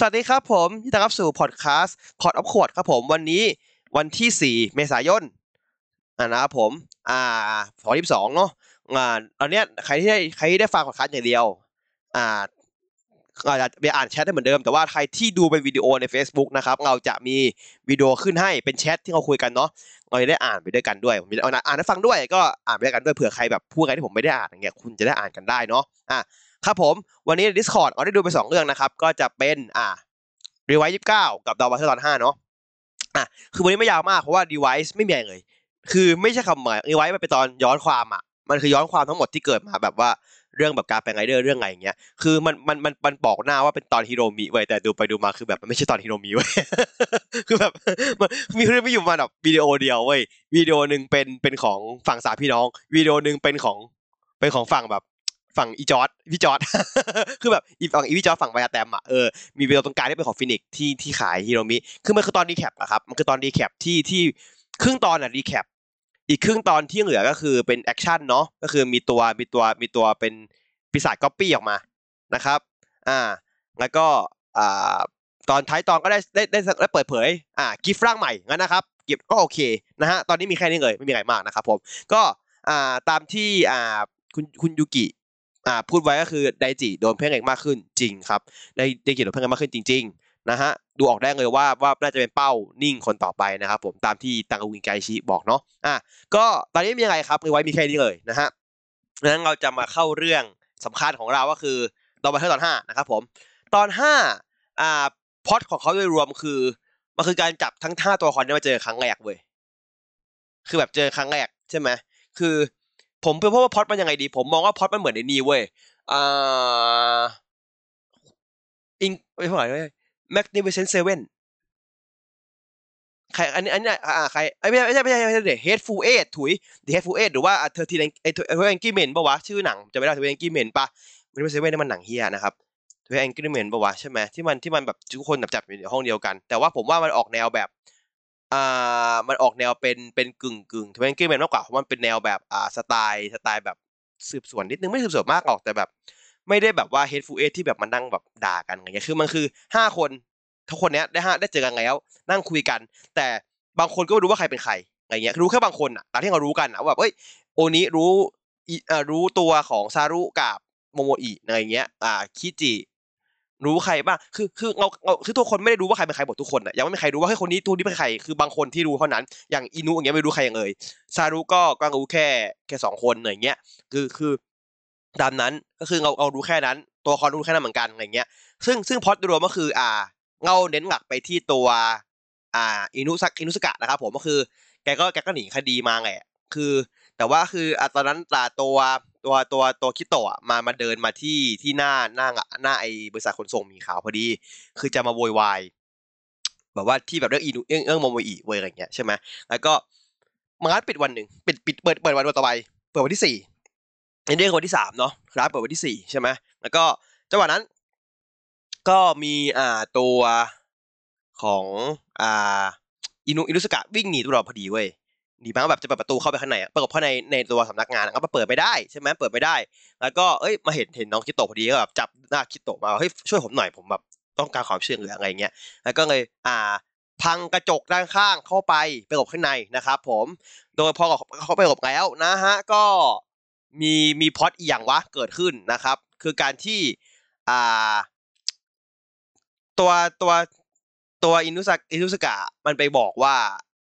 สวัสดีครับผมที่ต้อนรับสู่พอดแคสต์คอร์ดออฟขวดครับผมวันนี้วันที่ 4 เมษายนอ่านะครับผม อ่าสองที่สองเนาะอ่าตอนเนี้ยใครที่ได้ใครที่ได้ฟังพอดแคสต์อย่างเดียว อ่าอาจจะไปอ่านแชทได้เหมือนเดิมแต่ว่าใครที่ดูเป็นวิดีโอใน Facebook นะครับ เราจะมีวิดีโอขึ้นให้เป็นแชทที่เราคุยกันเนาะเราจะได้อ่านไปด้วยกันด้วยผมจะเอาอ่านให้ฟังด้วยก็อ่านไปด้วยกันด้วยเผื่อใครแบบพูดอะไรที่ผมไม่ได้อ่านอย่างเงี้ยคุณจะได้อ่านกันได้เนาะอะ ครับผม วันนี้ Discord เราได้ดูไปสองเรื่องนะครับ ก็จะเป็นอ่า Revice ยี่สิบเก้ากับ Donbrothers ตอนห้าเนาะอะคือวันนี้ไม่ยาวมากเพราะว่าดีไวซ์ไม่มีอะไรเลย คือไม่ใช่คำหมาย Revice มันเป็นตอนย้อนความอะมันคือย้อนความทั้งหมดที่เกิดมาแบบว่าเรื่องแบบการเป็นไรเดอร์เรื่องอะไรอย่างเงี้ย คือมันมันมันมันบอกหน้าว่าเป็นตอนฮิโรมิเว้แต่ดูไปดูมาคือแบบมันไม่ใช่ตอนฮิโรมิเว้คือแบบมันมีเรื่องไม่อยู่มาแบบวิดีโอเดียวเว้ยวิดีโอหนึ่งเป็นเป็นของฝั่งสามพี่น้องวิดีโอหนึ่งเป็นของเป็นของฝั่งแบบ ฝั่งอีจอร์ดพี่จอร์ดคือแบบอีฝั่งอีพี่จอร์ดฝั่งไบอาแตมอะเออมีวิดีโอตรงกลางที่เป็นของฟินิกที่ที่ขายฮิโรมิคือมันคือตอนรีแคปอะครับมันคือตอนรีแคปที่ที่ครึ่งตอนอะรีแคปอีกครึ่งตอนที่เหลือก็คือเป็นแอคชั่นเนาะก็คือมีตัวมีตัวมีตัวเป็นปีศาจก๊อปปี้ออกมานะครับอ่าแล้วก็อ่าตอนท้ายตอนก็ได้ได้ได้ได้เปิดเผยอ่ากิฟต์ร่างใหม่งั้นนะครับกิฟต์ก็โอเคนะฮะตอนนี้มีแค่นี้เลยไม่มีอะไรมากนะครับผมก็อ่าตามที่อ่าคุณคุณยูกิ อ่าพูดไว้ก็คือไดจิโดนเพ่งเองมากขึ้นจริงครับไดไดจิโดนเพ่งเองมากขึ้นจริง ๆ นะฮะดูออกได้เลยว่าว่าน่าจะเป็นเป้านิ่งคนต่อไปนะครับผมตามที่ตังกวินไกชิบอกเนาะอะก็ตอนนี้มีอะไรครับมีไว้มีแค่นี้เลยนะฮะงั้นเราจะมาเข้าเรื่องสำคัญของเราก็คือตอนบัตเทอร์ตอนห้านะครับผมตอนห้าอ่าพล็อดของเขาโดยรวมคือมันคือการจับทั้งห้าตัวละครนี้มาเจอครั้งแรกเว้ยคือแบบเจอครั้งแรกใช่ไหมคือ ผมเพื่อเพราะว่าพอดมันยังไงดี ผมมองว่าพอดมันเหมือนในนี้เว้ยอ่าอิงไม่ใช่ไม่ใช่ Magnificent Seven ใครอันนี้อันนี้อ่าใครไม่ใช่ไม่ใช่ไม่ใช่ไม่ใช่เด Hateful Eight ถุย The Hateful Eight หรือว่าเธอทีไอเธอแองกี้เมนปะวะชื่อหนังจะไม่ได้เธอแองกี้เมนปะมันไม่ใช่เว่นนี่มันหนังเฮียนะครับเธอแองกี้เมนปะวะใช่ไหมที่มันที่มันแบบทุกคนจับอยู่ในห้องเดียวกัน แต่ว่าผมว่ามันออกแนวแบบ อ่ามันออกแนวเป็นเป็นกึ่งกึ่งเธอแองกี้เมนมากกว่าเพราะมันเป็นแนวแบบอ่าสไตล์สไตล์แบบสืบสวนนิดนึงไม่สืบสวนมากหรอกแต่แบบ ไม่ได้แบบว่า Hateful Eight ที่แบบมันนั่งแบบด่ากันอย่างเงี้ยคือมันคือห้าคนทุกคนเนี้ยได้ห้าได้เจอกันแล้ว นั่งคุยกัน แต่บางคนก็ไม่รู้ว่าใครเป็นใครอะไรเงี้ยรู้แค่บางคนอะตามที่เรารู้กันอะว่าแบบเอ้ยโอนี้รู้อีเอ่อรู้ตัวของซารุกับโมโมอิอะไรเงี้ยอ่าคิจิ รู้ใครบ้างคือคือเราเราคือทุกคนไม่ได้รู้ว่าใครเป็นใครหมดทุกคนอะยังไม่มีใครรู้ว่าเฮ้ยคนนี้ตัวนี้เป็นใครคือบางคนที่รู้เท่านั้น อย่างอินุอย่างเงี้ยไม่รู้ใครอย่างเลยซารุก็ก็รู้แค่แค่สองคนอย่างเงี้ยคือคือตามนั้นก็คือเราเรารู้แค่นั้น ตัวละครรู้แค่นั้นเหมือนกันอะไรเงี้ย ซึ่งซึ่งพอดดยรวมก็คือ อ่าเราเน้นหลักไปที่ตัว อ่าอินุสักอินุสกะนะครับผมก็คือแกก็แกก็หนีคดีมาไงคือ แต่ว่าคืออะตอนนั้นตาตัว ตัวตัวตัวคิโตะมามาเดินมาที่ที่หน้าหน้าหน้าไอบริษัทขนส่งมีขาวพอดี คือจะมาโวยวายแบบว่าที่แบบเรื่องอินุเรื่องเรื่องโมโมอิเวยอะไรเงี้ยใช่ไหมแล้วก็มันปิดวันหนึ่งปิดปิดเปิดเปิดวันต่อไปเปิดวันที่สี่ในเรื่องวันที่สามเนาะร้านเปิดวันที่สี่ใช่ไหมแล้วก็จังหวะนั้น ก็มีอ่าตัวของอ่าอินุอินุสกะวิ่งหนีตัวเราพอดีเว้ย หนีมาแบบจะเปิดประตูเข้าไปข้างในอะเปิดเข้าในในตัวสำนักงานอะก็เปิดไม่ได้ใช่ไหมเปิดไม่ได้ แล้วก็เอ้ยมาเห็นเห็นน้องคิโตะพอดีก็แบบจับหน้าคิโตะมาเฮ้ยช่วยผมหน่อยผมแบบต้องการความช่วยเหลืออะไรเงี้ยแล้วก็เลยอ่าพังกระจกด้านข้างเข้าไปไปหลบข้างในนะครับผมโดยพอเขาไปหลบแล้วนะฮะก็มีมีพอดอีกอย่างวะเกิดขึ้นนะครับ คือการที่อ่าตัวตัวตัวอินุสกอินุสกะมันไปบอกว่า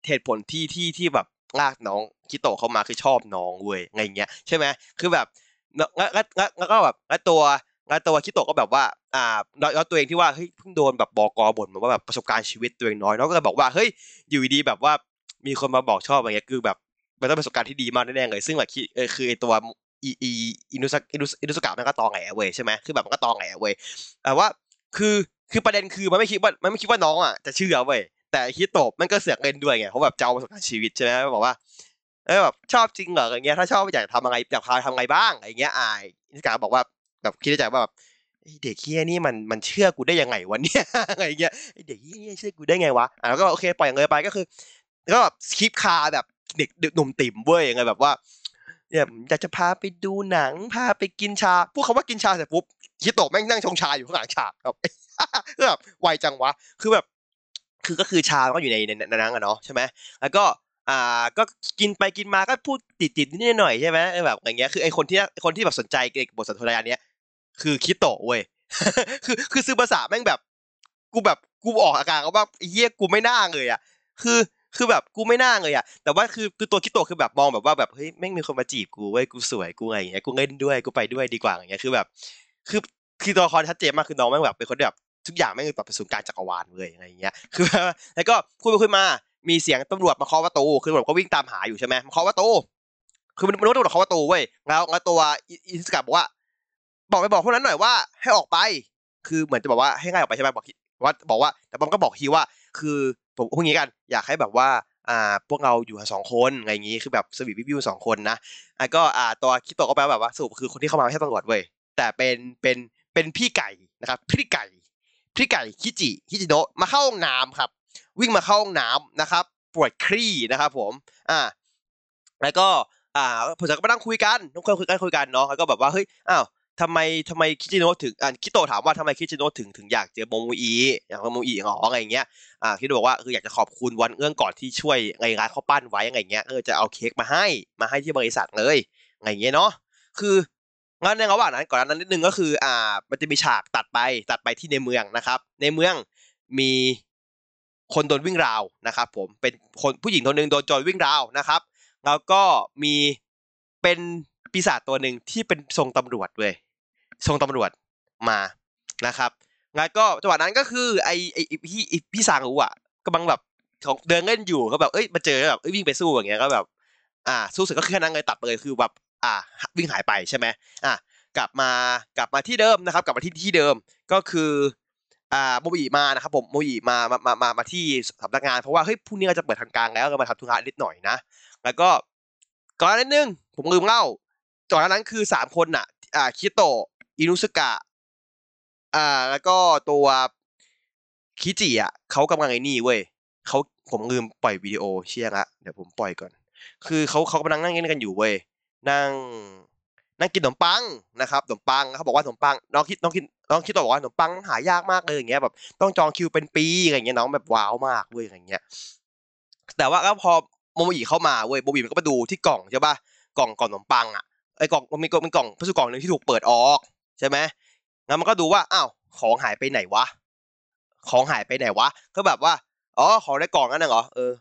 เหตุผลที่ที่ที่แบบ ลากน้องคิโตะเข้ามาคือชอบน้องเว้ยไงเงี้ยใช่ไหมคือแบบแล้วแล้วแล้วก็แบบแล้วตัวแล้วตัวคิโตะก็แบบว่าอ่าแล้วตัวเองที่ว่าเฮ้ยเพิ่งโดนแบบบอกอบ่นมาว่าแบบประสบการณ์ชีวิตตัวเองน้อยน้องก็เลยบอกว่าเฮ้ยอยู่ดีแบบว่ามีคนมาบอกชอบอะไรเงี้ยคือแบบมันต้องประสบการณ์ที่ดีมากแน่ๆเลย ซึ่งแบบคิเออคือไอตัวอีอีอินุสกอินุสอินุสกะมันก็ตองแหลเว้ยใช่ไหมคือแบบมันก็ตองแหลเว้ยแต่ว่าคือคือประเด็นคือมันไม่คิดว่ามันไม่คิดว่าน้องอะจะเชื่อเว้ย แต่คิดตบมันก็เสือกเล่นด้วยไงเพราะแบบเจ้าประสบการณ์ชีวิตใช่ไหมบอกว่าเออแบบชอบจริงเหรออะไรเงี้ยถ้าชอบอยากทำอะไรอยากพาทำอะไรบ้างอะไรเงี้ยอายอิสกะบอกว่าแบบคิดในใจว่าแบบเด็กเฮียนี่มันมันเชื่อกูได้ยังไงวะเนี่ยอะไรเงี้ยเด็กเฮียนี่เชื่อกูได้ไงวะอะแล้วก็โอเคปล่อยอย่างเลยไปก็คือก็แบบคลิปคาแบบเด็กหนุ่มติ่มเว้ยยังไงแบบว่าเนี่ยอยากจะพาไปดูหนังพาไปกินชาพูดคำว่ากินชาเสร็จปุ๊บคิโตะแม่งนั่งชงชาอยู่ข้างหลังฉากครับแบบไวจังวะ คือแบบ คือก็คือชาก็อยู่ในในนั้นอะเนาะใช่ไหมแล้วก็อ่าก็กินไปกินมาก็พูดติดติดนิดหน่อยใช่ไหมแบบอย่างเงี้ยคือไอคนที่คนที่แบบสนใจบทสนทนาเนี้ยคือคิโตะเว้ยคือคือซื้อภาษาแม่งแบบ กูแบบกูออกอาการเขาว่าเฮียกูไม่น่าเลยอะคือคือแบบกูไม่น่าเลยอะ แต่ว่าคือคือตัวคิโตะคือแบบมองแบบว่าแบบเฮ้ยแม่งมีคนมาจีบกูเว้ยกูสวยกูอะไรอย่างเงี้ยกูเล่นด้วยกูไปด้วยดีกว่าอย่างเงี้ยคือแบบ คือคือตัวละครชัดเจนมากคือน้องแม่งแบบเป็นคนแบบ ทุกอย่างแม่เงแบบเป็นศูนย์กลางจักรวาลเลยอะไรเงี้ยคือแล้วก็คุยไปคุยมามีเสียงตำรวจมาเคาะประตูคือตำรวจก็วิ่งตามหาอยู่ใช่ไหมมาเคาะประตูคือมันรู้ตำรวจเคาะประตูเว้ยแล้วแล้วตัวอินสกับบอกว่า บอกไปบอกพวกนั้นหน่อยว่าให้ออกไป คือเหมือนจะบอกว่าให้ง่ายออกไปใช่ไหมบอกว่าบอกว่า แต่บอมก็บอกฮีว่า คือผมพูดงี้กันอยากให้แบบว่าอ่าพวกเราอยู่สองคนอะไรอย่างงี้คือแบบสวีทวิวสองคนนะอะก็อ่าตัวคิโตะก็แปลแบบว่าสรุปคือคนที่เข้ามาไม่ใช่ตำรวจเว้ยแต่เป็นเป็นเป็นพี่ไก่นะครับพี่ไก่ พี่ไก่คิจิคิจิโนะมาเข้าห้องน้ำครับ วิ่งมาเข้าห้องน้ำนะครับ ปวดครี่นะครับผมอ่าแล้วก็อ่าผมจะก็มานั่งคุยกันทุกคนคุยกันคุยกันเนาะแล้วก็แบบว่าเฮ้ยอ้าวทำไมทำไมคิจิโนะถึงอ่าคิโตะถามว่าทำไมคิจิโนะถึงถึงอยากเจอโมโมอีอยากเจอโมโมอีหรออะไรอย่างเงี้ยอ่าคิดบอกว่าคืออยากจะขอบคุณวันเอื้องก่อนที่ช่วยไงร้านเขาปั้นไว้อะไรเงี้ยเออจะเอาเค้กมาให้มาให้ที่บริษัทเลยอะไรเงี้ยเนาะคือ งั้นในระหว่างนั้นก่อนนั้นนิดนึงก็คือ อ่า มันจะมีฉากตัดไปตัดไปที่ในเมืองนะครับ ในเมืองมีคนโดนวิ่งราวนะครับ ผมเป็นคนผู้หญิงคนหนึ่งโดนโจรวิ่งราวนะครับ แล้วก็มีเป็นปีศาจตัวหนึ่งที่เป็นทรงตำรวจเลยทรงตำรวจมานะครับแล้วก็จังหวะนั้นก็คือไอไอพี่พี่สางอูอะกำลังแบบของเดินเล่นอยู่ก็แบบเอ้ยมาเจอแบบเอ้ยวิ่งไปสู้อย่างเงี้ยก็แบบ อ่า สู้เสร็จก็แค่นั้นเลยตัดไปเลยคือแบบ อ่าวิ่งหายไปใช่ไหมอะกลับมากลับมาที่เดิมนะครับ กลับมาที่ที่เดิมก็คืออ่าโมบิมานะครับผมโมบิมามามามามาที่สำนักงานเพราะว่าเฮ้ยพรุ่งนี้เราจะเปิดทางกลางแล้วก็มาทำธุระนิดหน่อยนะ แล้วก็ก่อนนิดนึงผมลืมเล่าก่อนนั้นคือสามคนน่ะอ่าคิโตะอินุสกะอ่าแล้วก็ตัวคิจิอะเขากำลังไอ้นี่เว้ยเขาผมลืมปล่อยวิดีโอเชี่ยละเดี๋ยวผมปล่อยก่อน คือเขาเขากำลังนั่งเล่นกันอยู่เว้ย นั่งนั่งกินขนมปังนะครับขนมปังเขาบอกว่าขนมปังน้องคิดน้องคิดน้องคิดต่อบอกว่าขนมปังหายากมากเลยอย่างเงี้ยแบบต้องจองคิวเป็นปีอะไรเงี้ยน้องแบบว้าวมากเว้ยอย่างเงี้ย แต่ว่าแล้วพอโมโมอิเข้ามาเว้ยโมโมอิมันก็มาดูที่กล่องใช่ป่ะกล่องกล่องขนมปังอะไอ้กล่องมันมีกล่องเป็นกล่องพัสดุกล่องหนึ่งที่ถูกเปิดออกใช่ไหมงั้นมันก็ดูว่าอ้าวของหายไปไหนวะของหายไปไหนวะก็แบบว่าอ๋อของในกล่องนั่นเหรอเออ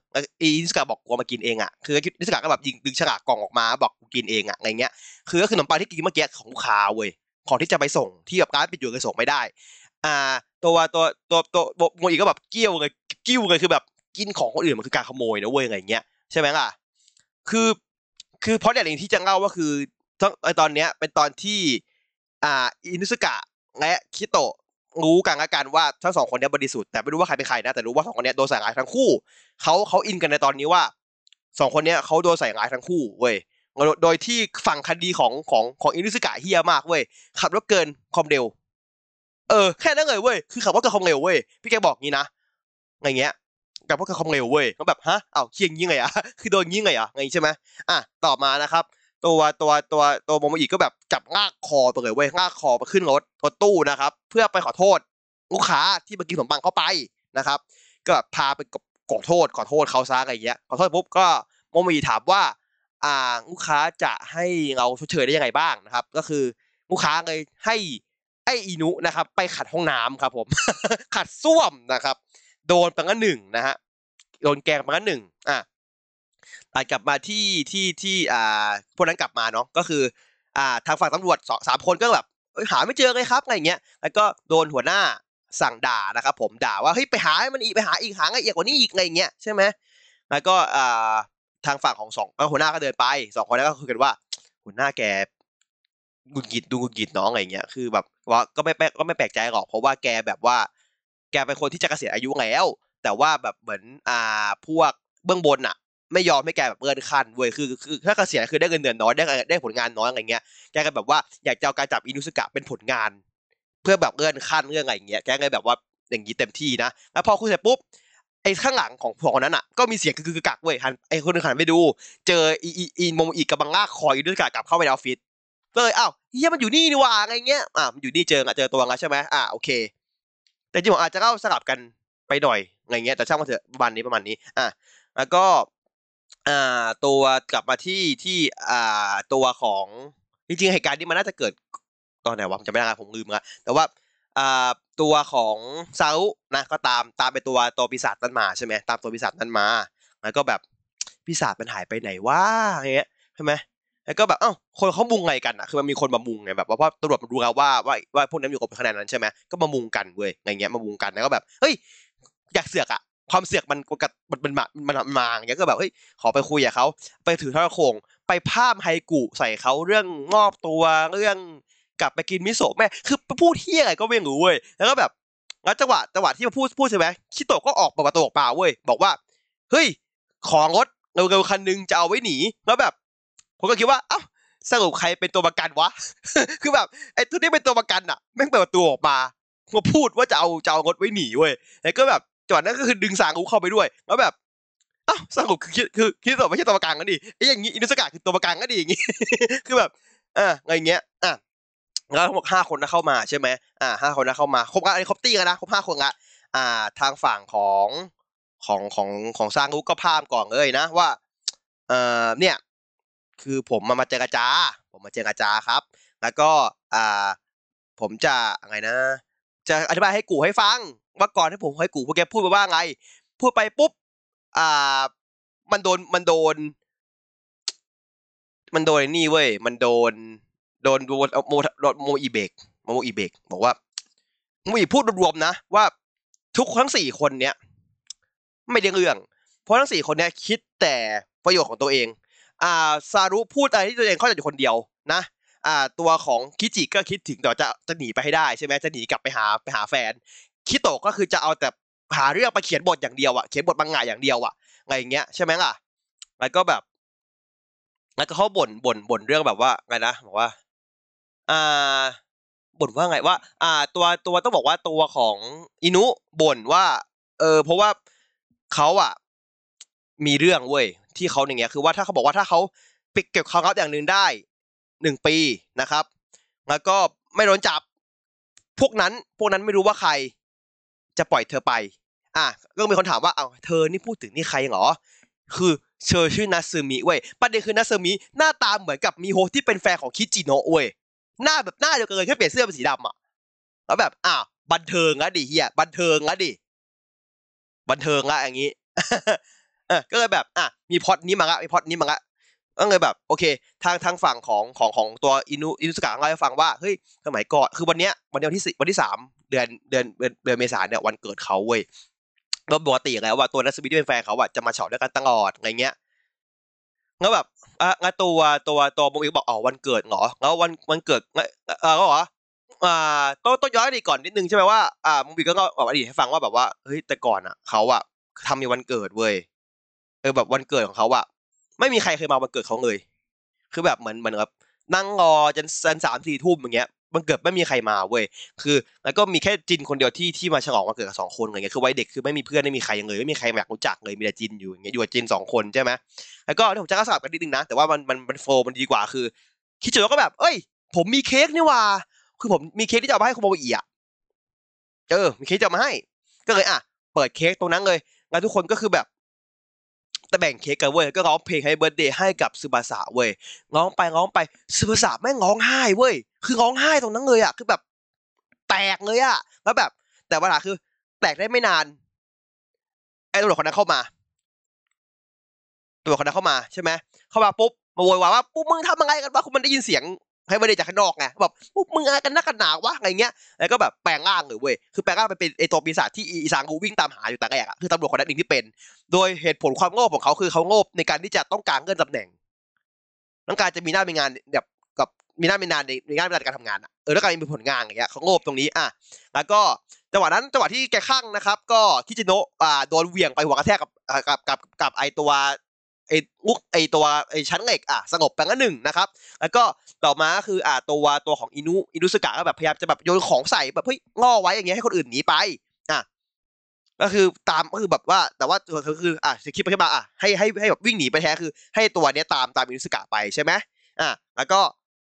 อีนิสกาบอกกูมากินเองอะคือนิสกาก็แบบยิงดึงฉลากกล่องออกมาบอกกูกินเองอะอะไรเงี้ยคือก็คือขนมปังที่กินเมื่อกี้ของลูกค้าเว้ยของที่จะไปส่งที่แบบร้านปิดอยู่เลยส่งไม่ได้ อ่า ตัวตัวตัวตัวโมอีก็แบบเกี้ยวเลยกิ้วเลยคือแบบกินของคนอื่นมันคือการขโมยนะเว้ยอะไรเงี้ยใช่ไหมล่ะคือ คือเพราะอย่างหนึ่งที่จะเล่าว่าคือตอนเนี้ยเป็นตอนที่ อ่าอินุสกะและคิโตะ รู้กันละกันว่าทั้งสองคนนี้บริสุทธิ์แต่ไม่รู้ว่าใครเป็นใครนะแต่รู้ว่าสองคนนี้โดนใส่ร้ายทั้งคู่เขาเขาอินกันในตอนนี้ว่าสองคนนี้เขาโดนใส่ร้ายทั้งคู่เว้ยโดยที่ฝั่งคดีของของของอินุสกะเฮียมากเว้ยขับรถเกินความเร็ว เออแค่นั้นเลยเว้ยคือขับรถเกินความเร็วเว้ยพี่แกบอกงี้นะอะไรเงี้ยกับพวกความเร็วเว้ยเขาแบบฮะเอ้าเคียงยิงไงอะคือโดนยิงไงอะไงใช่ไหมอะต่อมานะครับ ตัวตัวตัวตัวโมโมอิก็แบบจับงากคอไปเลยเว้ยงากคอไปขึ้นรถรถตู้นะครับ เพื่อไปขอโทษลูกค้าที่เมากินขนมปังเข้าไปนะครับ ก็แบบพาไปขอโทษขอโทษเขาซะอะไรเงี้ยขอโทษปุ๊บก็โมโมอิถามว่า อ่าลูกค้าจะให้เราชดเชยได้ยังไงบ้างนะครับ ก็คือลูกค้าเลยให้ไออินุนะครับ ไปขัดห้องน้ำครับผม ขัดส้วมนะครับ โดนไปงั้นหนึ่งนะฮะโดนแกงไปงั้นหนึ่งอะ ตัดกลับมาที่ที่ที่อ่าพวกนั้นกลับมาเนาะก็คือ อ่าทางฝั่งตำรวจสองสามคนก็แบบหาไม่เจอเลยครับอะไรเงี้ยแล้วก็โดนหัวหน้าสั่งด่านะครับผมด่าว่าเฮ้ยไปหาให้มันอีกไปหาอีกหาละเอียดกว่านี้อีกอะไรเงี้ยใช่ไหมแล้วก็อ่าทางฝั่งของสองหัวหน้าก็เดินไปสองคนนั้นก็คุยกันว่า หัวหน้าแกกุกิดดูกุกิดน้องอะไรเงี้ยคือแบบว่าก็ไม่แปลกก็ไม่แปลกใจหรอกเพราะว่าแกแบบว่า แกเป็นคนที่จะเกษียณอายุแล้ว แต่ว่าแบบเหมือนอ่าพวกเบื้องบนอะ ไม่ยอมให้แกแบบเลื่อนขั้นเว้ยคือคือถ้าเกษียณคือได้เงินเดือนน้อยได้ได้ผลงานน้อยอะไรเงี้ยแกก็แบบว่าอยากจะเอาการจับอินุสกะเป็นผลงาน เพื่อแบบเลื่อนขั้นเรื่องอะไรเงี้ยแกเลยแบบว่าอย่างนี้เต็มที่นะแล้วพอคุยเสร็จปุ๊บไอ้ข้างหลังของพวกนั้นอะก็มีเสียงคือกักเว้ยหันไอ้คนนึงหันไปดู เจออีอีอีมมอีกกำลังลากคออินุสกะกลับเข้าไปในออฟฟิศก็เลยอ้าวเฮียมันอยู่นี่นี่ว่าอะไรเงี้ยอ่ามันอยู่นี่เจออะเจอตัวแล้วใช่ไหมอ่าโอเค แต่จริงผมอาจจะเล่าสลับกันไปหน่อยอะไรเงี้ยแต่ช่างมันเถอะประมาณนี้ประมาณนี้อะแล้วก็ อ่าตัวกลับมาที่ที่อ่าตัวของจริงๆเหตุการณ์นี้มันน่าจะเกิดตอนไหนวะผมจำไม่ได้ละผมลืมละแต่ว่าอ่าตัวของซาอุนะก็ตามตามไปตัวตัวปีศาจนั้นมาใช่ไหมตามตัวปีศาจนั้นมาแล้วก็แบบปีศาจมันหายไปไหนวะอย่างเงี้ยใช่ไหมแล้วก็แบบเอ้าคนเขามุงไงกันอะคือมันมีคนมามุงไงแบบว่าเพราะตำรวจมันรู้แล้วว่าว่าว่าพวกนั้นอยู่กับคะแนนนั้นใช่ไหมก็มามุงกันเว้ยอะไรเงี้ยมามุงกันแล้วก็แบบเฮ้ยอยากเสือกอะ ความเสือกมันกับมันมันมามันมันมาอย่างเงี้ยก็แบบเฮ้ยขอไปคุยกับเขาไปถือทรโขงไปพามไฮกุใส่เขาเรื่องมอบตัวเรื่องกลับไปกินมิโซะแม่คือพูดเที่ยอะไรก็ไม่รู้เว้ยแล้วก็แบบแล้วจังหวะจังหวะที่มาพูดพูดใช่ไหมคิโตะก็ออกเปิดประตูออกมาเว้ยบอกว่าเฮ้ยของรถเร็วๆคันนึงจะเอาไว้หนีแล้วแบบผมก็คิดว่าเอ้าสรุปใครเป็นตัวประกันวะ คือแบบไอ้ตัวนี้เป็นตัวประกันอะแม่งเปิดประตูออกมามาพูดว่าจะเอาจะเอารถไว้หนีเว้ยแล้วก็แบบ จังหวะนั้นก็คือดึงสางกูเข้าไปด้วย แล้วแบบอ้าสรุคือคือคิดตัวไม่ใช่ตัวประกันก็ดิไอ้อย่างงี้อินุสกะคือตัวประกันก็ดิอย่างงี้คือแบบอ่าอะไรเงี้ยอะแล้วทั้งหมดห้าคนนะเข้ามาใช่ไหมอ่าห้าคนนะเข้ามาครบกันอันนี้ครบตีกันนะครบห้าคนละอ่า ทางฝั่งของของของของซางกุก็พามก่อนเลยนะว่าเอ่อเนี่ย คือผมมามาเจรจา ผมมาเจรจาครับ แล้วก็อ่าผมจะอะไรนะ จะอธิบายให้กูให้ฟัง ว่าก่อนที่ผมให้กูพวกแกพูดไปว่าไง พูดไปปุ๊บ อ่า มันโดนมันโดน มันโดนนี่เว้ย มันโดน โดนโดนโมโดนโมอีเบกโมอีเบกบอกว่าโมอีพูดรวมๆนะ ว่าทุกทั้งสี่คนเนี้ยไม่ได้เรื่อง เพราะทั้งสี่คนเนี้ยคิดแต่ประโยชน์ของตัวเอง อ่าซารุพูดอะไรที่ตัวเองเข้าใจอยู่คนเดียวนะอ่าตัวของคิจิก็คิดถึงแต่จะจะหนีไปให้ได้ใช่ไหมจะหนีกลับไปหาไปหาแฟน คิโตะก็คือจะเอาแต่หาเรื่องไปเขียนบทอย่างเดียวอะเขียนบทบางงานอย่างเดียวอะอะไรอย่างเงี้ยใช่ไหมล่ะแล้วก็แบบแล้วก็เขาบ่นบ่นบ่นเรื่องแบบว่าไงนะบอกว่าอ่าบ่นว่าไงว่า อ่า ตัวตัวต้องบอกว่าตัวของอินุบ่นว่า เออ เพราะว่าเขาอะมีเรื่องเว้ยที่เขาอย่างเงี้ยคือว่าถ้าเขาบอกว่าถ้าเขาปิดเก็บความลับอย่างหนึ่งได้หนึ่งปีนะครับ แล้วก็ไม่โดนจับ พวกนั้นพวกนั้นไม่รู้ว่าใคร จะปล่อยเธอไป อะก็มีคนถามว่าเอาเธอนี่พูดถึงนี่ใครเหรอ คือเชอชื่อนาซึมิเว้ยประเด็นคือนาซึมิหน้าตาเหมือนกับมีโฮที่เป็นแฟนของคิจิโนะเว้ยหน้าแบบหน้าเดียวกันเลยแค่เปลี่ยนเสื้อเป็นสีดำอะแล้วแบบอ้าวบันเทิงละดิเฮียบันเทิงละดิบันเทิงละอย่างนี้เออก็เลยแบบอะมีพอดนี้มาละมีพอดนี้มาละก็เลยแบบโอเค ทางทางฝั่งของของของตัวอินุอินุสกะเล่าให้ฟังว่าเฮ้ยสมัยก่อนคือวันเนี้ยวันเดียวที่สิวันที่สาม เดือนเดือนเดือนเมษาเนี่ยวันเกิดเขาเว้ยก็ปกติแล้วว่าตัวนัสบิที่เป็นแฟนเขาอะจะมาเฉาะด้วยกันตลอดอะไรเงี้ยแล้วแบบอะงั้นตัวตัวตัวโมบิบอกอ๋อวันเกิดเหรอแล้ววันวันเกิดเออก็บอกว่าอ่าต้องต้องย้อนอดีตก่อนนิดนึงใช่ไหมว่าอ่าโมบิก็บอกอดีตให้ฟังว่าแบบว่าเฮ้ยแต่ก่อนอะเขาอะทำในวันเกิดเว้ยเออแบบวันเกิดของเขาอะไม่มีใครเคยมาวันเกิดเขาเลย คือแบบเหมือนเหมือนแบบนั่งรอจนจนสามสี่ทุ่มอย่างเงี้ย วันเกิดไม่มีใครมาเว้ย คือแล้วก็มีแค่จินคนเดียวที่ที่มาฉลองวันเกิดกับสองคนอะไรเงี้ย คือวัยเด็กคือไม่มีเพื่อนไม่มีใครเลยไม่มีใครอยากรู้จักเลย มีแต่จินอยู่อย่างเงี้ย อยู่กับจินสองคนใช่ไหมแล้วก็ที่ผมจะกระสับกันนิดนึงนะ แต่ว่ามันมันมันโฟมันดีกว่าคือ คิดจุดแล้วก็แบบ เอ้ย ผมมีเค้กนี่ว่า คือผมมีเค้กที่จะเอามาให้คุณโมอีอะเออ มีเค้กจะมาให้ ก็เลยอะ เปิดเค้กตรงนั้นเลย แล้วทุกคนก็คือแบบ แต่แบ่งเค้กกันเว้ยก็ร้องเพลงให้เบิร์ดเดย์ให้กับซูบาสะเว้ยร้องไปร้องไปซูบาสะแม่งร้องไห้เว้ยคือร้องไห้ตรงนั้นเลยอะคือแบบแตกเลยอะแล้วแบบ แต่ปัญหาคือ แตกได้ไม่นานไอ้ตำรวจคนนั้นเข้ามาตำรวจคนนั้นเข้ามาใช่ไหมเข้ามาปุ๊บมาโวยวายว่าปุ๊บมึงทำอะไรกันวะคุณมันได้ยินเสียง ให้ไม่ได้จากข้างนอกไงแบบปุ๊บมึงอะไรกันนักกันหนาวะอะไรเงี้ยแล้วก็แบบแปลงร่างเลยเว้ยคือแปลงร่างไปเป็นไอตัวปีศาจที่อีซางกูวิ่งตามหาอยู่แต่แรกอะคือตำรวจคนนั้นเองที่เป็น โดยเหตุผลความโง่ของเขาคือเขาโง่ในการที่จะต้องการเงินตำแหน่งต้องการจะมีหน้ามีงานแบบกับมีหน้ามีงานในในงานในการทำงานอะเออแล้วการมีผลงานอย่างเงี้ยเขาโง่ตรงนี้อะแล้วก็จังหวะนั้นจังหวะที่แกข้างนะครับ ก็คิจิโนะอ่าโดนเหวี่ยงไปหัวกระแทกกับกับกับกับไอตัว ไอ้ลุกไอ้ตัวไอ้ชั้นเหล็กอะสงบไปงั้นหนึ่งนะครับแล้วก็ต่อมาก็คืออ่าตัวตัวของอินุอินุสกะก็แบบพยายามจะแบบโยนของใส่แบบเฮ้ยล่อไว้อย่างเงี้ยให้คนอื่นหนีไปอะก็คือตามก็คือแบบว่าแต่ว่าก็คืออะจะคิดไปคิดมาอะให้ให้ให้แบบวิ่งหนีไปแท้คือ ให้ตัวเนี้ยตามตามอินุสกะไปใช่ไหมอะแล้วก็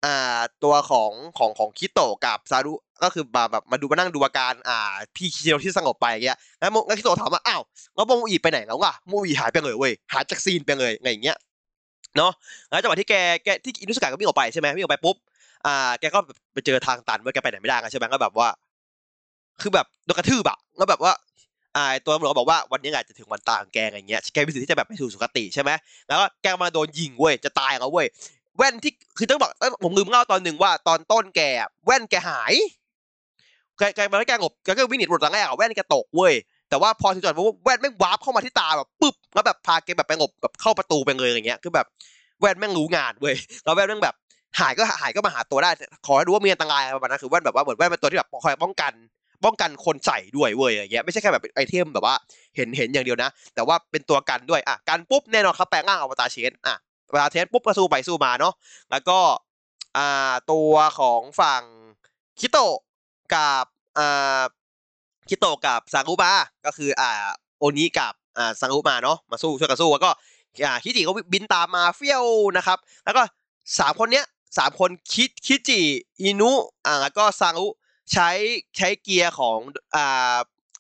อ่าตัวของของของคิโตะกับซารุก็คือมาแบบมาดูมานั่งดูอาการอ่าพี่คิโตะที่สงบไปอย่างเงี้ยแล้วโมแล้วคิโตะถามว่าอ้าวแล้วโมอีไปไหนแล้ววะโมอีหายไปเลยเว้ยหายจากซีนไปเลยไงอย่างเงี้ยเนาะแล้วจังหวะที่แกแกที่อินุสกะก็วิ่งออกไปใช่ไหมวิ่งออกไปปุ๊บอ่าแกก็ไปเจอทางตันเว้ยแกไปไหนไม่ได้ใช่ไหมก็แบบว่า คือแบบโดนกระทืบอะแล้วแบบว่าอ่าตัวตำรวจบอกว่าวันนี้อาจจะถึงวันตายของแกอะไรเงี้ยแกมีสิทธิ์ที่จะแบบไปสู่สุคติใช่ไหมแล้วก็แกมาโดนยิงเว้ยจะตายแล้วเว้ย แว่นที่คือต้องบอกผมลืมเล่าตอนหนึ่งว่าตอนต้นแกแว่นแกหายแกแกมาแล้วแกหลบแกก็วิ่งหนีรถตอนแรกอะแว่นแกตกเว้ยแต่ว่าพอถึงจุดว่าแว่นแม่ง warp เข้ามาที่ตาแบบปึ๊บแล้วแบบพาแกแบบไปหลบแบบเข้าประตูไปเลยอย่างเงี้ยคือแบบแว่นแม่งรู้งานเว้ยแล้วแว่นแม่งแบบหายก็หายก็มาหาตัวได้ ขอให้รู้ว่ามีอันตรายประมาณนั้นคือแว่นแบบว่าเหมือนแว่นเป็นตัวที่แบบคอยป้องกันป้องกันคนใส่ด้วยเว้ยอย่างเงี้ยไม่ใช่แค่แบบ item แบบว่าเห็นเห็นอย่างเดียวนะ แต่ว่าเป็นตัวกันด้วยอะกันปุ๊บแน่นอนครับแปลงร่าง Avataro Change อะ อวตาเชนปุ๊บก็สู้ไปสู้มาเนาะแล้วก็อ่าตัวของฝั่งคิโตะกับอ่าคิโตะกับซากุมาก็คืออ่าโอนิกับอ่าซากุมาเนาะมาสู้ช่วยกันสู้แล้วก็อ่าคิจิก็บินตามมาเฟี้ยวนะครับ แล้วก็สามคนเนี้ยสามคนคิคิจิอินุอ่าแล้วก็ซากุใช้ใช้เกียร์ของอ่า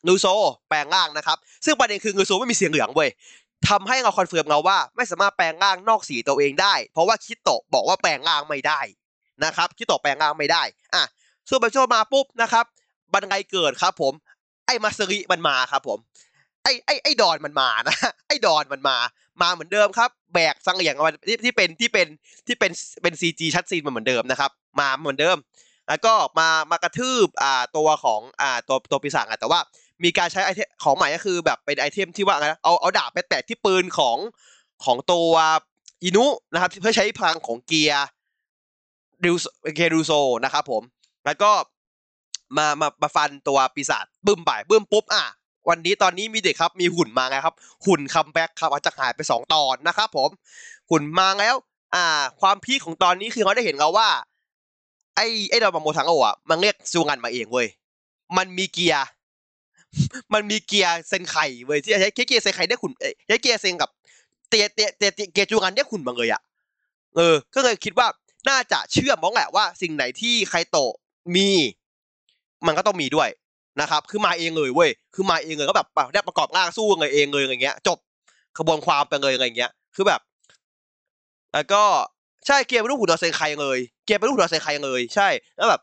นูโซแปลงร่างนะครับ ซึ่งประเด็นคือนูโซไม่มีเสียงเหลืองเว้ย ทำให้เราคอนเฟิร์มเราว่าไม่สามารถแปลงร่างนอกสีตัวเองได้ เพราะว่าคิโตะบอกว่าแปลงร่างไม่ได้นะครับคิโตะแปลงร่างไม่ได้อะสู้ไปสู้มาปุ๊บนะครับบันไดเกิดครับผม ไอ้มาสริมันมาครับผมไอ้ไอ้ไอ้ดอนมันมานะไอ้ดอนมันมา มาเหมือนเดิมครับ แบกสังเหียงมาที่ที่เป็นที่เป็นที่เป็นเป็นซีจีชัดซีนมาเหมือนเดิมนะครับ มาเหมือนเดิม แล้วก็มามากระทืบอ่าตัวของอ่าตัวตัวปีศาจอะแต่ว่า มีการใช้ item ของใหม่ก็คือแบบเป็น item ที่ว่าไงนะเอาเอาดาบไปแตะที่ปืนของของตัวอินุนะครับ เพื่อใช้พลังของเกียร์ริวเกียร์รูโซนะครับผม แล้วก็มามามาฟันตัวปีศาจบึ้มไปบึ้มปุ๊บอะวันนี้ตอนนี้มีเด็กครับมีหุ่นมาไงครับ หุ่น comeback ครับอาจจะหายไปสองตอนนะครับผม หุ่นมาแล้ว อ่า ความ peak ของตอนนี้คือเขาได้เห็นเราว่า ไอ้ไอ้ดาวมาโมทังโออะมันเรียกซูงันมาเองเว้ยมันมีเกียร์ มันมีเกียร์เซนไข่เว้ยที่ใช้เกียร์เซนไข่ได้ขุนใช้เกียร์เซนกับเตียเตียเตียเกียร์จูงันได้ขุนมาเลยอะเออ ก็เลยคิดว่าน่าจะเชื่อมองแหละว่า สิ่งไหนที่ไคโตะมี มันก็ต้องมีด้วยนะครับ คือมาเองเลยเว้ย คือมาเองเลยก็แบบได้ประกอบร่างสู้เลยเองเลยอย่างเงี้ย จบขบวนความไปเลยอะไรเงี้ย คือแบบ แล้วก็ใช่เกียร์เป็นรูปหุ่นดอนเซนไคเลย เกียร์เป็นลูกหุ่นดอนเซนไคเลย ใช่ แล้วแบบ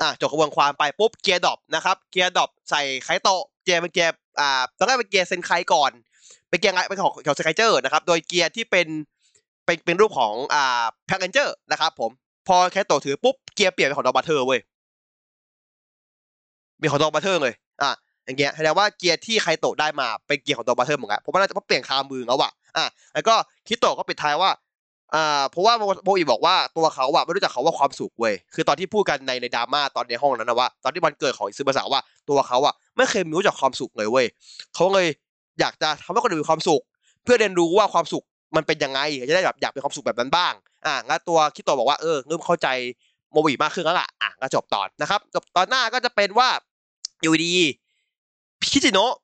อะจบกระบวนความไปปุ๊บเกียร์ drop นะครับเกียร์ drop ใส่ไคโตเกียร์เป็นเกียร์อ่าต้องให้เป็นเกียร์เซนไคก่อนเป็นเกียร์ไงเป็นของของเซนไคเจอร์นะครับโดยเกียร์ที่เป็นเป็นเป็นรูปของอ่าแพ็กเกนเจอร์นะครับผมพอไคโตถือปุ๊บเกียร์เปลี่ยนเป็นของ Donbrothers เว้ยมีของ Donbrothers เลยอะอย่างเงี้ยแสดงว่าเกียร์ที่ไคโตได้มาเป็นเกียร์ของ Donbrothers เหมือนกันผมว่าน่าจะเปลี่ยนคามือแล้วอะอะแล้วก็คิโตก็ปิดท้ายว่า อ่าเพราะว่าโบอีบอกว่าตัวเขาอะไม่รู้จักเขาว่าความสุขเว้ยคือตอนที่พูดกันในในดราม่าตอนในห้องนั้นนะว่า ตอนที่วันเกิดของอิซึมาสะว่าตัวเขาอะไม่เคยมีรู้จักความสุขเลยเว้ยเขาเลยอยากจะทำให้คนอื่นมีความสุข เพื่อเรียนรู้ว่าความสุขมันเป็นยังไงจะได้แบบอยากเป็นความสุขแบบนั้นบ้าง อะงั้นตัวคิโตะบอกว่าเออเริ่มเข้าใจโมบิมากขึ้นแล้วล่ะอะก็จบตอนนะครับจบตอนหน้าก็จะเป็นว่าอยู่ดีคิจิโนะ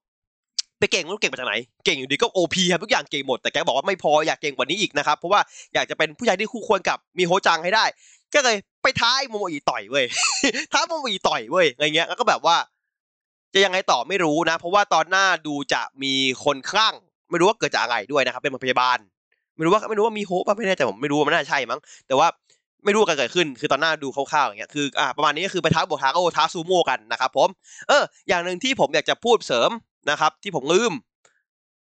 ไปเก่งรู้เก่งมาจากไหน เก่งอยู่ดีก็ OP ครับทุกอย่างเก่งหมดแต่แกบอกว่าไม่พออยากเก่งกว่านี้อีกนะครับ เพราะว่าอยากจะเป็นผู้ชายที่คู่ควรกับมีโฮจังให้ได้ ก็เลยไปท้าโมโมอิต่อยเว้ยท้าโมโมอิต่อยเว้ยอะไรเงี้ยแล้วก็แบบว่า จะยังไงต่อไม่รู้นะ เพราะว่าตอนหน้าดูจะมีคนคลั่ง ไม่รู้ว่าเกิดจากอะไรด้วยนะครับ เป็นพยาบาล ไม่รู้ว่าไม่รู้ว่ามีโฮป่ะไม่แน่ใจผมไม่รู้ว่ามันน่าใช่มั้งแต่ว่าไม่รู้ว่าเกิดขึ้น คือตอนหน้าดูคร่าวๆอย่างเงี้ย คืออ่าประมาณนี้ก็คือไปท้าบวกท้าโอท้าซูโม่กันนะครับผม เออ อย่างหนึ่งที่ผมอยากจะพูดเสริม นะครับ ที่ผมลืม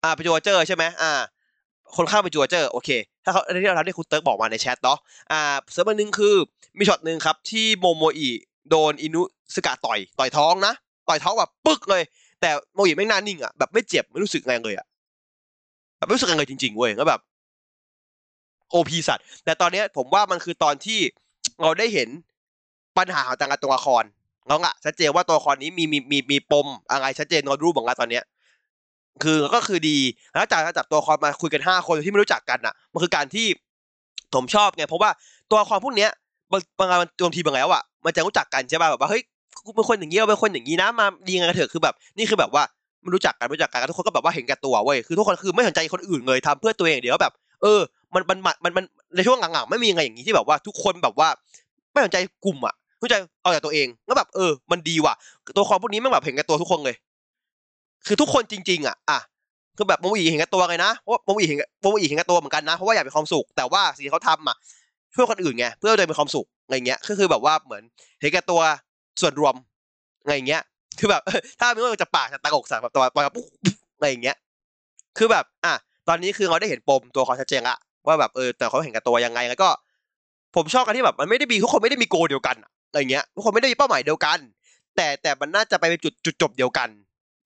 อ่าไปจัวเจอร์ใช่ไหมอ่า คนข้ามไปจัวเจอร์โอเค ถ้าเขาที่เราทำที่คุณเติร์กบอกมาในแชทเนาะอ่าเสริมอันหนึ่งคือมีช็อตหนึ่งครับที่โมโมอิโดนอินุซึกะต่อยต่อยท้องนะต่อยท้องแบบปึ๊กเลย แต่โมโมอิแม่งหน้านิ่งอะแบบไม่เจ็บไม่รู้สึกไงเลยอะแบบไม่รู้สึกไงเลยจริงๆเว้ยแล้วแบบ OP สัตว์แต่ตอนนี้ผมว่ามันคือตอนที่เราได้เห็นปัญหาของแต่ละตัวละคร แล้วอะชัดเจนว่าตัวละครนี้มีมีมีมีปมอะไรชัดเจนเรารู้บ้างละตอนเนี้ย คือก็คือดีแล้วจากจากตัวละครมาคุยกันห้าคนที่ไม่รู้จักกันอะ มันคือการที่ผมชอบไงเพราะว่าตัวละครพวกเนี้ยบางบางมันบางทีบางแล้วอะมันจะรู้จักกันใช่ป่ะแบบว่าเฮ้ยกูเป็นคนอย่างนี้เราเป็นคนอย่างนี้นะมาดีกันเถอะคือแบบ นี่คือแบบว่าไม่รู้จักกันรู้จักกันทุกคนก็แบบว่าเห็นแก่ตัวเว้ยคือทุกคนคือไม่สนใจคนอื่นเลยทำเพื่อตัวเองเดี๋ยวแบบ เออ มันมันมันมันในช่วงหลังๆไม่มีไงอย่างนี้ที่แบบว่าทุกคนแบบว่า ไม่สนใจกลุ่มอะ สนใจเอาแต่ตัวเองแล้วแบบเออ มันดีว่ะ ตัวละครพวกนี้มันแบบเห็นแก่ตัวทุกคนเลย คือทุกคนจริง ๆ อะอะคือแบบโมอีเห็นแก่ตัวไงนะเพราะว่าโมอีเห็นโมอีเห็นแก่ตัวเหมือนกันนะเพราะว่าอยากมีความสุขแต่ว่าสิ่งที่เขาทำอะช่วยคนอื่นไงเพื่อตัวเองมีความสุขอะไรเงี้ยก็คือแบบว่าเหมือนเห็นแก่ตัวส่วนรวมอะไรเงี้ย คือแบบถ้าไม่ว่าจะปากจะตะกกใส่งแบบตัวปล่อยปุ๊บอะไรเงี้ย คือแบบ อะตอนนี้คือเราได้เห็นปมตัวเขาชัดเจนละว่าแบบเออแต่เขาเห็นกับตัวยังไงแล้วก็ ผมชอบกันที่แบบมันไม่ได้มีทุกคนไม่ได้มีโกเดียวกัน อะไรเงี้ยทุกคนไม่ได้มีเป้าหมายเดียวกัน แต่แต่มันน่าจะไปเป็นจุดจุดจบเดียวกัน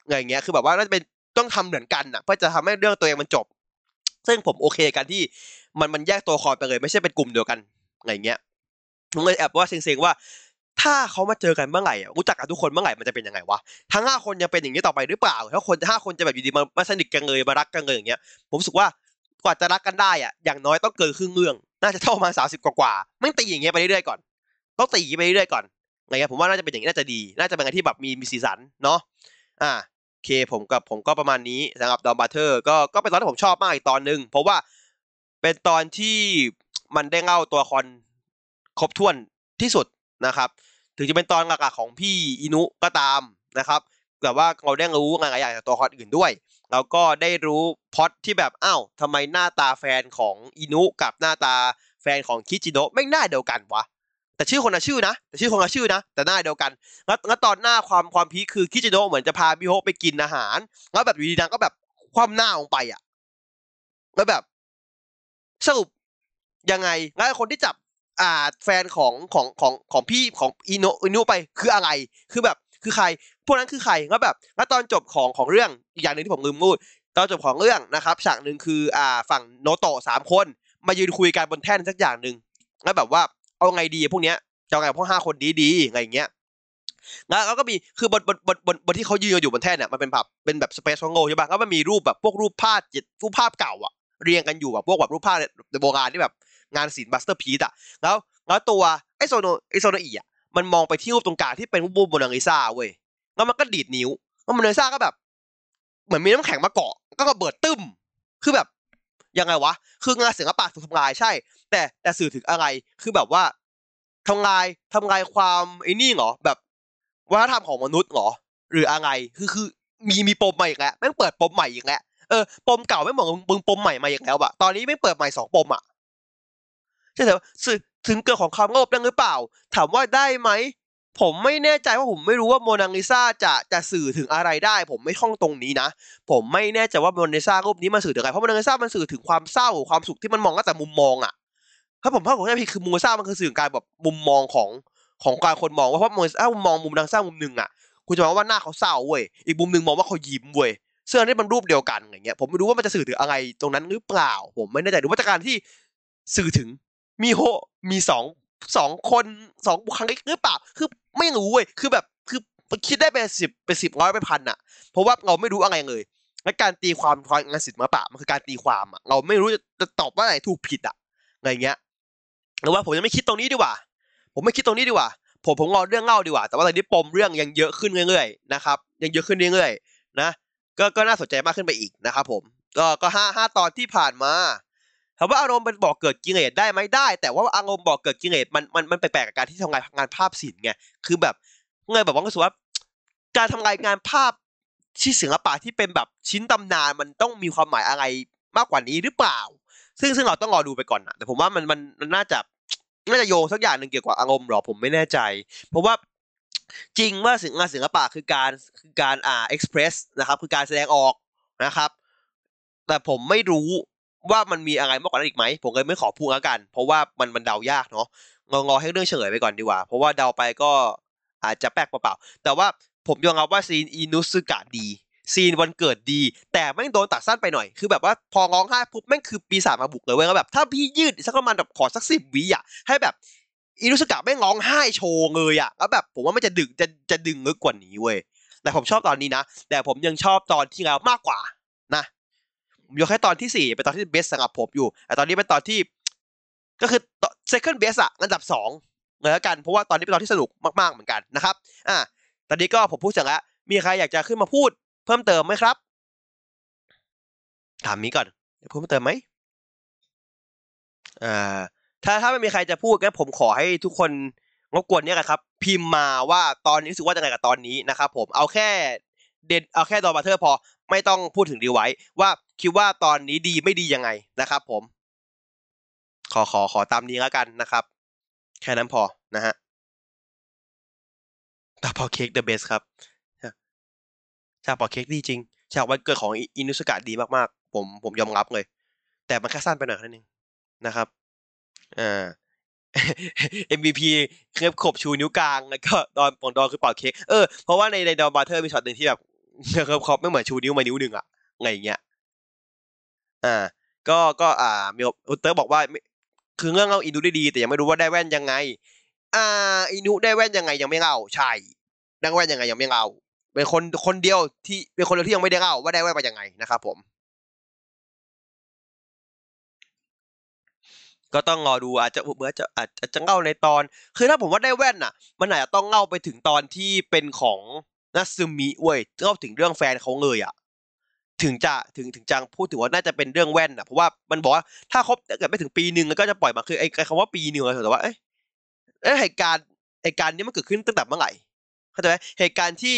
อะไรเงี้ยคือแบบว่าน่าจะเป็นต้องทำเหมือนกันอะเพื่อจะทำให้เรื่องตัวเองมันจบ ซึ่งผมโอเคกันที่มันมันแยกตัวคอไปเลย ไม่ใช่เป็นกลุ่มเดียวกันอะไรเงี้ยผมเลยแอบว่าเซ็งๆว่า ถ้าเขามาเจอกันเมื่อไหร่รู้จักกันทุกคนเมื่อไหร่มันจะเป็นยังไงวะทั้งห้าคนยังเป็นอย่างนี้ต่อไปหรือเปล่าถ้าคนห้าคนจะแบบอยู่ดีมามาสนิทกันเลยมารักกันเลยอย่างเงี้ยผมรู้สึกว่ากว่าจะรักกันได้อะอย่างน้อยต้องเกินครึ่งเรื่องน่าจะเท่ามาสามสิบกว่าๆไม่ตีอย่างเงี้ยไปเรื่อยๆก่อน ต้องตีไปเรื่อยๆก่อนอะไรเงี้ยผมว่าน่าจะเป็นอย่างนี้น่าจะดี น่าจะเป็นอะไรที่แบบมีมีสีสันเนาะอ่าโอเคผมกับผมก็ประมาณนี้สำหรับ Donbrothers ก็ก็เป็นตอนที่ผมชอบมากอีกตอนหนึ่งเพราะว่าเป็นตอนที่มันได้เล่าตัวละครครบถ้วนที่สุดนะครับ ถึงจะเป็นตอนหลักๆของพี่อินุก็ตามนะครับแต่ว่าเราได้รู้หลายอย่างจากตัวละครอื่นด้วยแล้วก็ได้รู้พอตที่แบบอ้าวทำไมหน้าตาแฟนของอินุกับหน้าตาแฟนของคิจิโนะไม่หน้าเดียวกันวะ แต่ชื่อคนละชื่อนะแต่ชื่อคนละชื่อนะ แต่หน้าเดียวกันแล้วแล้วตอนหน้าความความพีคคือคิจิโนะเหมือนจะพามิโฮะไปกินอาหาร แล้วแบบอยู่ดีนางก็แบบคว่ำหน้าลงไปอะแล้วแบบสรุปยังไงแล้วคนที่จับอ่าแฟนของของของของพี่ของอิโนอินุไปคืออะไรคือแบบคือใคร พวกนั้นคือใครแล้วแบบแล้วตอนจบของของเรื่องอีกอย่างหนึ่งที่ผมลืมพูดตอนจบของเรื่องนะครับฉากหนึ่งคืออ่าฝั่งโนโตะสามคน มายืนคุยกันบนแท่นสักอย่างหนึ่งแล้วแบบว่า เอาไงดีพวกเนี้ยจะเอาไงพวกห้าคนดีดีๆไรอย่างเงี้ยแล้วแล้วก็มีคือบนบนบนบนบนที่เขายืนอยู่บนแท่นเนี่ยมันเป็นแบบเป็นแบบสเปซของโง่ใช่ป่ะแล้วมันมีรูปแบบพวกรูปภาพจิตรูปภาพเก่าอะเรียงกันอยู่แบบพวกแบบรูปภาพโบราณที่แบบงานศิลป์ masterpiece อะแล้วแล้วตัวไอโซโนไอโซโนอิอะมันมองไปที่รูปตรงกลางที่เป็นรูปโมนาลิซาเว้ยแล้วมันก็ดีดนิ้วแล้วโมนาลิซาก็แบบ เหมือนมีน้ำแข็งมาเกาะก็ระเบิดตึ้ม คือแบบ ยังไงวะ คืองานศิลปะถูกทำลายใช่ แต่แต่สื่อถึงอะไรคือแบบว่าทำลายทำลายความไอ้นี่เหรอแบบวัฒนธรรมของมนุษย์เหรอ หรืออะไรคือคือมีมีปมใหม่อีกแล้วแม่งเปิดปมใหม่อีกแล้วเออปมเก่าไม่เหมือนมึงปมใหม่มาอีกแล้วอะตอนนี้ไม่เปิดใหม่สองปมอะใช่แต่สื่อถึงเกิดของความโลภได้หรือเปล่า ถามว่าได้ไหม ผมไม่แน่ใจว่าผมไม่รู้ว่าโมนาลิซาจะจะสื่อถึงอะไรได้ ผมไม่ท่องตรงนี้นะ ผมไม่แน่ใจว่าโมนาลิซารูปนี้มันสื่อถึงอะไรเพราะโมนาลิซามันสื่อถึงความเศร้าความสุขที่มันมองตั้งแต่มุมมองอะถ้าผมถ้าผมไม่ผิดคือโมนาลิซามันคือสื่อถึงการแบบมุมมองของของการคนมองว่าเพราะโมนาลิซามองมุมนางสร้างมุมหนึ่งอะคุณจะมองว่าหน้าเขาเศร้าเว้ยอีกมุมหนึ่งมองว่าเขายิ้มเว้ยเสื้อนี่มันรูปเดียวกันอย่างเงี้ยผมไม่รู้ว่ามันจะสื่อถึงอะไรตรงนั้นหรือเปล่า ผมไม่แน่ใจหรือว่าจากการที่สื่อถึงมีโฮมีสอง สองคนสองบุคลิกหรือเปล่า คือไม่รู้เว้ยคือแบบคือคิดได้เป็นสิบเป็นสิบร้อยเป็นพันอะเพราะว่าเราไม่รู้อะไรเลยและการตีความความงานศิลปะมันคือการตีความอะเราไม่รู้จะตอบว่าไหนถูกผิดอะอะไรเงี้ยหรือว่าผมยังไม่คิดตรงนี้ดีกว่า ผมไม่คิดตรงนี้ดีกว่า ผมผมรอเรื่องเล่าดีกว่า แต่ว่าตอนนี้ปมเรื่องยังเยอะขึ้นเรื่อยๆนะครับ ยังเยอะขึ้นเรื่อยๆนะ ก็ก็น่าสนใจมากขึ้นไปอีกนะครับผม ก็ก็ห้าห้าตอนที่ผ่านมาามว่าอารมณ์เป็นบอกเกิดกิเลสได้ไหมได้ แต่ว่าอารมณ์บอกเกิดกิเลสมันมันมันแปลกๆกับการที่ทำงานงานภาพศิลป์ไงคือแบบเงยแบบว่ารู้สึกว่าการทำงานงานภาพที่ศิลปะที่เป็นแบบชิ้นตำนานมันต้องมีความหมายอะไรมากกว่านี้หรือเปล่า ซึ่งซึ่งเราต้องรอดูไปก่อนนะแต่ผมว่ามันมันมันน่าจะน่าจะโยงสักอย่างหนึ่งเกี่ยวกับอารมณ์หรอผมไม่แน่ใจ เพราะว่าจริงว่าศิลปงานศิลปะคือการคือการอ่าเอ็กซ์เพรสนะครับคือการแสดงออกนะครับ แต่ผมไม่รู้ ว่ามันมีอะไรมากกว่านั้นอีกไหมผมเลยไม่ขอพูดแล้วกัน เพราะว่ามันมันเดายากเนาะงองอให้เรื่องเฉลยไปก่อนดีกว่า เพราะว่าเดาไปก็อาจจะแปลกเปล่าแต่ว่าผมยอมรับว่าซีนอินุสึกะดี ซีนวันเกิดดี แต่แม่งโดนตัดสั้นไปหน่อย คือแบบว่าพอร้องไห้ปุ๊บแม่งคือปีศาจมาบุกเลยเว้ยแล้วแบบ ถ้าพี่ยืดสักประมาณแบบขอสักสิบวิอะให้แบบอินุสึกะแม่งร้องไห้โชว์เลยอะแล้วแบบผมว่ามันจะดึงจะจะดึงลึกกว่านี้เว้ยแต่ผมชอบตอนนี้นะ แต่ผมยังชอบตอนที่แล้วมากกว่า ผมยกให้ตอนที่สี่เป็นตอนที่เบสสำหรับผมอยู่แต่ตอนนี้เป็นตอนที่ ก็คือ second best อะอันดับสองเลยแล้วกันเพราะว่าตอนนี้เป็นตอนที่สนุกมากๆเหมือนกันนะครับอะตอนนี้ก็ผมพูดเสร็จแล้วมีใครอยากจะขึ้นมาพูด เพิ่มเติมไหมครับ ถามนี้ก่อนอยากพูดเพิ่มเติมไหมอ่าถ้าถ้าไม่มีใครจะพูดงั้นผมขอให้ทุกคนรบกวนเนี่ยครับ พิมพ์มาว่าตอนนี้รู้สึกว่าจะไงกับตอนนี้นะครับผมเอาแค่ เด็ดเอาแค่ Donbrothers พอไม่ต้องพูดถึงดีไว้ ว่าคิดว่าตอนนี้ดีไม่ดียังไงนะครับ ผม ขอขอขอตามนี้แล้วกันนะครับ แค่นั้นพอนะฮะฉากเป่าเค้ก the best ครับฉากเป่าเค้กดีจริงฉากวันเกิดของอินุซึกะดีมากๆ ผมผมยอมรับเลย แต่มันแค่สั้นไปหน่อยนั่นเองนะครับอ่า MVP เครบขบชูนิ้วกลางแล้วก็ดอนของดอนคือเป่าเค้กเออเพราะว่าในใน Donbrothers มีช็อตหนึ่งที่แบบ เครบขบไม่เหมือนชูนิ้วมานิ้วหนึ่งอะไงอย่างเงี้ยอ่า ก็ก็อ่ามีอุเตอร์บอกว่า คือเรื่องเล่าอินุได้ดี แต่ยังไม่รู้ว่าได้แว่นยังไง อ่าอินุได้แว่นยังไงยังไม่เล่าใช่ได้แว่นยังไงยังไม่เล่าเป็นคนคนเดียวที่เป็นคนเดียวที่ยังไม่ได้เล่าว่าได้แว่นมายังไงนะครับผม ก็ต้องรอดูอาจจะเหมือนจะอาจจะเล่าในตอน คือถ้าผมว่าได้แว่นน่ะ มันอาจจะต้องเล่าไปถึงตอนที่เป็นของ นัซึมิเว้ยเล่าถึงเรื่องแฟนเขาเลยอะถึงจะถึงถึงจังพูดถึงว่าน่าจะเป็นเรื่องแว่นอะเพราะว่ามันบอกว่าถ้าครบเกิดไม่ถึงปีหนึ่งแล้วก็จะปล่อยมาคือไอ้คำว่าปีหนึ่งแต่ว่าเอ้ยเหตุการณ์เหตุการณ์นี้มันเกิดขึ้นตั้งแต่เมื่อไหร่เข้าใจไหมเหตุการณ์ที่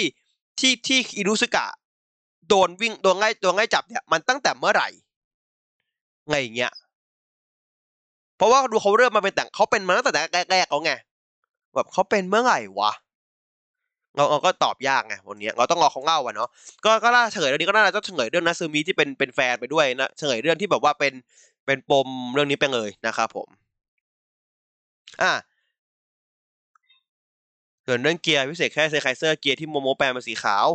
ที่ที่อิรุสึกะโดนวิ่งโดนไล่โดนไล่จับเนี่ยมันตั้งแต่เมื่อไหร่ไงอย่างเงี้ยเพราะว่าดูเขาเริ่มมาเป็นแต่งเขาเป็นมาตั้งแต่แรกๆเขาไงแบบเขาเป็นเมื่อไหร่วะ เราเราก็ตอบยากไงวันนี้เราต้องรอเขาเล่าอะเนาะก็ก็น่าเฉลยเรื่องนี้ก็น่าจะเฉลยเรื่องนัตสึมิที่เป็นเป็นแฟนไปด้วยนะเฉลยเรื่องที่แบบว่าเป็นเป็นปมเรื่องนี้ไปเลยนะครับผม อะส่วนเรื่องเกียร์พิเศษแค่เซนไคเซอร์เกียร์ที่โมโมแปลเป็นสีขาว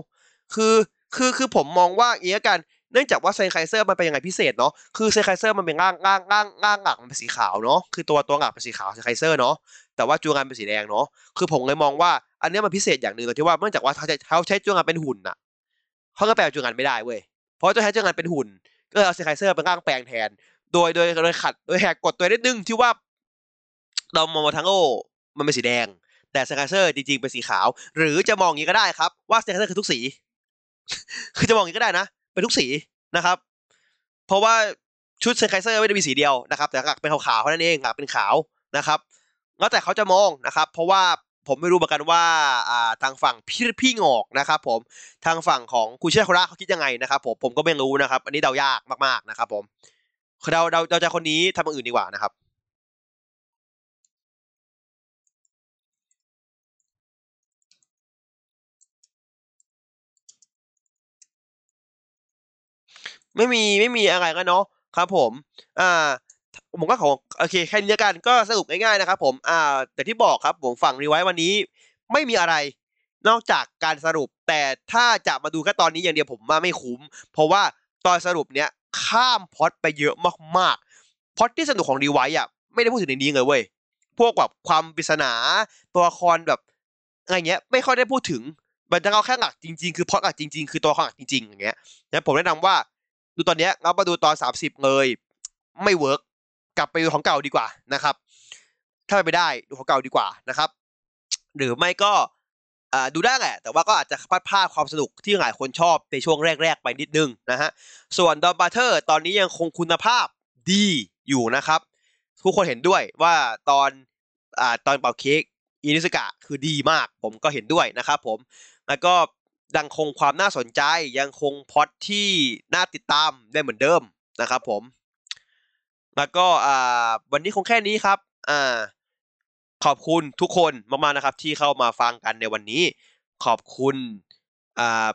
คือคือคือผมมองว่าเอียกันเนื่องจากว่าเซนไคเซอร์มันเป็นยังไงพิเศษเนาะ คือเซนไคเซอร์มันเป็นร่างร่างร่างร่างหลักมันเป็นสีขาวเนาะ คือตัวตัวหลักเป็นสีขาวเซนไคเซอร์เนาะ แต่ว่าจูงานเป็นสีแดงเนาะคือผมเลยมองว่าอันนี้มันพิเศษอย่างหนึ่งตรงที่ว่าเนื่องจากว่าเขาใช้เขาใช้จูงานเป็นหุ่นอะเขาก็แปลจูงานไม่ได้เว้ยเพราะจะใช้จูงานเป็นหุ่น ก็เอาเซคไเซอร์เป็นร่างแปลงแทน โดยโดยโดยขัดโดยแหกกฎตัวนิดนึงที่ว่าเรามองมาทั้งโอมันเป็นสีแดง แต่สกาเซอร์จริงๆเป็นสีขาว หรือจะมองอย่างนี้ก็ได้ครับ ว่าสกาเซอร์คือทุกสี คือจะมองอย่างนี้ก็ได้นะเป็นทุกสีนะครับ เพราะว่าชุดเซนไคเซอร์ไม่ได้มีสีเดียวนะครับ แต่หลักเป็นขาวๆเท่านั้นเองหลักเป็นขาวนะครับ แล้วแต่เขาจะมองนะครับ เพราะว่าผมไม่รู้เหมือนกันว่าทางฝั่งพี่พี่งอกนะครับผมทางฝั่งของคุณเชษโคระเขาคิดยังไงนะครับผมผมก็ไม่รู้นะครับ อันนี้เดายากมากๆนะครับ ผมเราเราเราจะคนนี้ทำอย่างอื่นดีกว่านะครับไม่มีไม่มีอะไรกันเนาะครับผม อ่า ผมก็ของโอเคแค่นี้กันก็สรุปง่ายๆนะครับผมอ่าแต่ที่บอกครับผมฝั่งรีไวท์วันนี้ไม่มีอะไรนอกจากการสรุปแต่ถ้าจะมาดูแค่ตอนนี้อย่างเดียวผมว่าไม่คุ้ม เพราะว่าตอนสรุปเนี้ยข้ามพอดไปเยอะมากๆพอดที่สนุกของ Revice อะไม่ได้พูดถึงในนี้เลยเว้ยพวกแบบความปริศนาตัวละครแบบอะไรเงี้ยไม่ค่อยได้พูดถึงมันจะเอาแค่หลักจริงๆ คือพอดหลักจริง ๆ คือตัวละครหลักจริงๆอย่างเงี้ยนะผมแนะนำว่าดูตอนเนี้ยเรามาดูตอนสามสิบเลย ไม่ work กลับไปดูของเก่าดีกว่านะครับ ถ้าไปได้ดูของเก่าดีกว่านะครับ หรือไม่ก็ดูได้แหละ แต่ว่าก็อาจจะพัดพลาดความสนุกที่หลายคนชอบในช่วงแรก ๆ ไปนิดนึงนะฮะ ส่วน Donbrothers ตอนนี้ยังคงคุณภาพดีอยู่นะครับ ทุกคนเห็นด้วยว่าตอนอตอนเป่าเค้กอินิสกะคือดีมาก ผมก็เห็นด้วยนะครับผม แล้วก็ยังคงความน่าสนใจยังคงพอดที่น่าติดตามได้เหมือนเดิมนะครับผม แล้วก็อ่าวันนี้คงแค่นี้ครับอ่าขอบคุณทุกคนมากๆนะครับ ที่เข้ามาฟังกันในวันนี้ ขอบคุณอ่า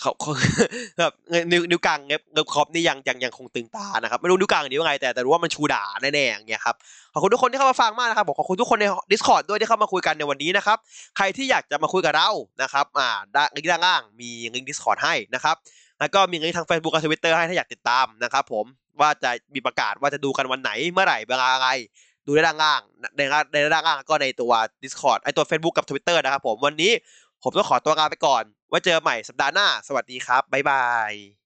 เขาแบบนิ้วนิ้วกลางเงียบครอบนี่ยังยังยังคงตึงตานะครับไม่รู้นิ้วกลางนี้ว่าไงแต่แต่รู้ว่ามันชูด่าแน่ๆอย่างเงี้ยครับขอบคุณทุกคนที่เข้ามาฟังมากนะครับขอบคุณทุกคนใน Discord ด้วยที่เข้ามาคุยกันในวันนี้นะครับ ใครที่อยากจะมาคุยกับเรานะครับอ่าด้านลิงก์ด้านล่างมีลิงก์ Discord ให้นะครับแล้วก็มีลิงก์ทาง Facebook กับ Twitter ให้ถ้าอยากติดตามนะครับผม ว่าจะมีประกาศว่าจะดูกันวันไหนเมื่อไหร่เวลาอะไร ดูได้ด้านล่างในในด้านล่างก็ในตัว Discord ไอตัว Facebook กับ Twitter นะครับผมวันนี้ผมต้องขอตัวลาไปก่อน ไว้เจอใหม่สัปดาห์หน้า สวัสดีครับ บ๊ายบาย